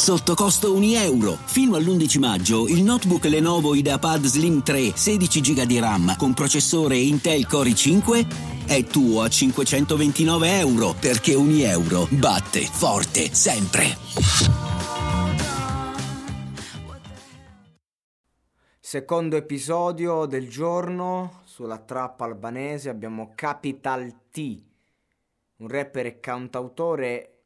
Sotto costo 1 euro. Fino all'11 maggio il notebook Lenovo IdeaPad Slim 3 16 GB di RAM con processore Intel Core i5 è tuo a 529 euro perché 1 euro batte forte sempre. Secondo episodio del giorno sulla trappa albanese abbiamo Capital T, un rapper e cantautore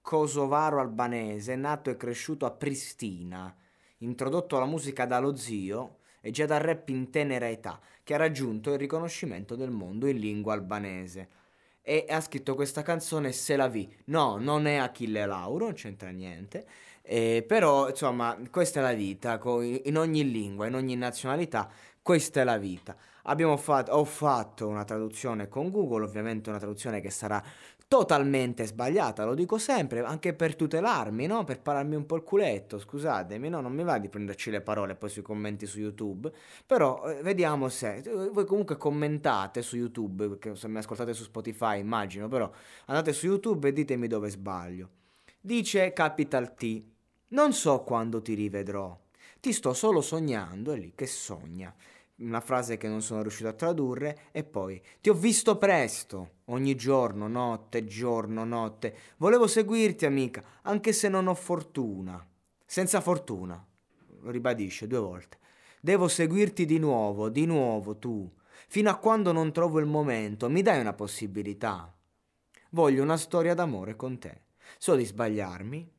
kosovaro-albanese, nato e cresciuto a Pristina, introdotto alla musica dallo zio e già dal rap in tenera età, che ha raggiunto il riconoscimento del mondo in lingua albanese. E ha scritto questa canzone Se la vi. No, non è Achille Lauro, non c'entra niente. Eh, però, insomma, questa è la vita, in ogni lingua, in ogni nazionalità, questa è la vita. Fatto, ho fatto una traduzione con Google, ovviamente una traduzione che sarà totalmente sbagliata, lo dico sempre, anche per tutelarmi, no? Per pararmi un po' il culetto, scusatemi, no? Non mi va di prenderci le parole poi sui commenti su YouTube, però eh, vediamo se... Voi comunque commentate su YouTube, perché se mi ascoltate su Spotify immagino, però andate su YouTube e ditemi dove sbaglio. Dice Capital T, non so quando ti rivedrò, ti sto solo sognando, è lì che sogna una frase che non sono riuscito a tradurre e poi ti ho visto presto, ogni giorno, notte, giorno, notte. Volevo seguirti, amica, anche se non ho fortuna. Senza fortuna, ribadisce due volte. Devo seguirti di nuovo, di nuovo tu, fino a quando non trovo il momento. Mi dai una possibilità. Voglio una storia d'amore con te. So di sbagliarmi,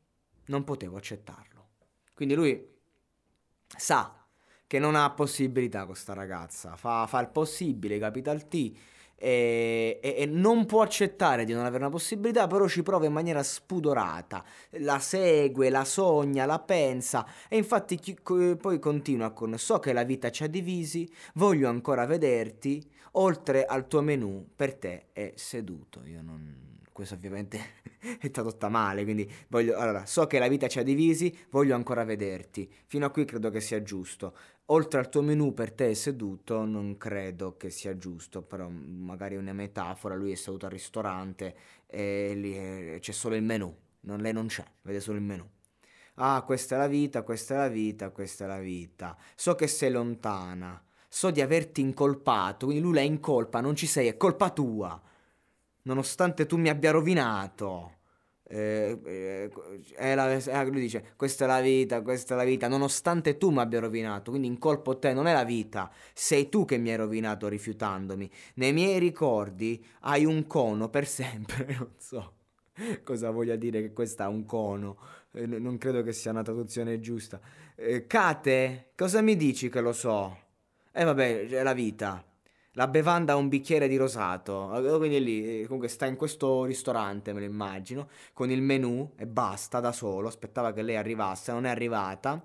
non potevo accettarlo. Quindi lui sa che non ha possibilità questa ragazza, fa, fa il possibile, capital T, e, e, e, non può accettare di non avere una possibilità, però ci prova in maniera spudorata, la segue, la sogna, la pensa e infatti chi, poi continua con so che la vita ci ha divisi, voglio ancora vederti, oltre al tuo menù per te è seduto. Io non questo ovviamente è tradotta male, quindi voglio, allora, so che la vita ci ha divisi, voglio ancora vederti. Fino a qui credo che sia giusto. Oltre al tuo menù per te è seduto, non credo che sia giusto, però magari una metafora, lui è seduto al ristorante e lì eh, c'è solo il menù, non, lei non c'è, vede solo il menù. Ah, questa è la vita, questa è la vita, questa è la vita. So che sei lontana, so di averti incolpato, quindi lui la incolpa, non ci sei, è colpa tua nonostante tu mi abbia rovinato. Eh, eh, la, eh, lui dice questa è la vita, questa è la vita, nonostante tu mi abbia rovinato, quindi in colpo te non è la vita, sei tu che mi hai rovinato rifiutandomi. Nei miei ricordi hai un cono per sempre, non so cosa voglia dire che questo ha un cono, eh, non credo che sia una traduzione giusta. Eh, Kate, cosa mi dici che lo so? E eh, vabbè, è la vita la bevanda a un bicchiere di rosato. Quindi lì, eh, comunque sta in questo ristorante, me lo immagino, con il menù e basta da solo, aspettava che lei arrivasse, non è arrivata.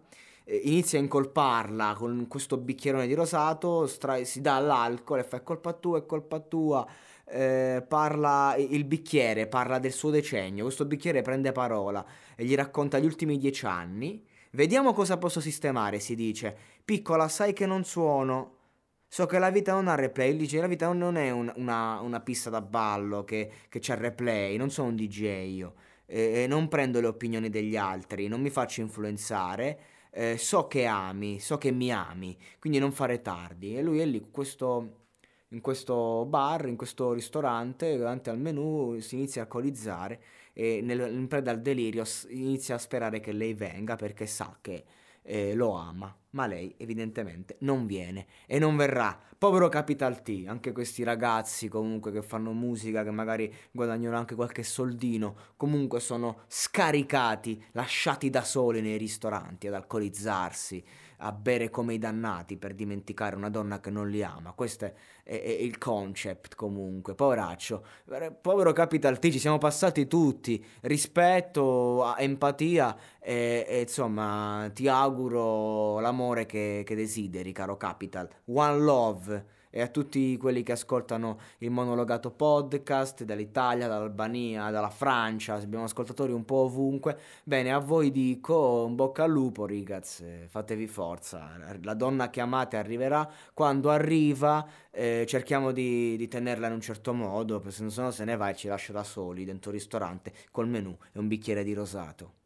Inizia a incolparla con questo bicchierone di rosato, stra- si dà all'alcol e fa è colpa tua, è colpa tua. Eh, parla il bicchiere, parla del suo decennio. Questo bicchiere prende parola e gli racconta gli ultimi dieci anni. Vediamo cosa posso sistemare, si dice. Piccola, sai che non suono. So che la vita non ha replay, il DJ, la vita non è un, una, una, pista da ballo che, che c'ha replay, non sono un DJ io, eh, non prendo le opinioni degli altri, non mi faccio influenzare, eh, so che ami, so che mi ami, quindi non fare tardi. E lui è lì, questo, in questo bar, in questo ristorante, davanti al menù, si inizia a alcolizzare e nel, in preda al delirio inizia a sperare che lei venga perché sa che eh, lo ama, ma lei evidentemente non viene e non verrà. Povero Capital T, anche questi ragazzi comunque che fanno musica, che magari guadagnano anche qualche soldino, comunque sono scaricati, lasciati da soli nei ristoranti ad alcolizzarsi a bere come i dannati per dimenticare una donna che non li ama. Questo è, è, il concept comunque. Poveraccio, povero Capital T, ci siamo passati tutti. Rispetto, empatia e, e insomma ti auguro l'amore che, che desideri, caro Capital. One love e a tutti quelli che ascoltano il monologato podcast dall'Italia, dall'Albania, dalla Francia, abbiamo ascoltatori un po' ovunque. Bene, a voi dico un bocca al lupo, ragazzi, fatevi forza. La donna che amate arriverà, quando arriva eh, cerchiamo di, di, tenerla in un certo modo, perché se no se ne va e ci lascia da soli dentro il ristorante col menù e un bicchiere di rosato.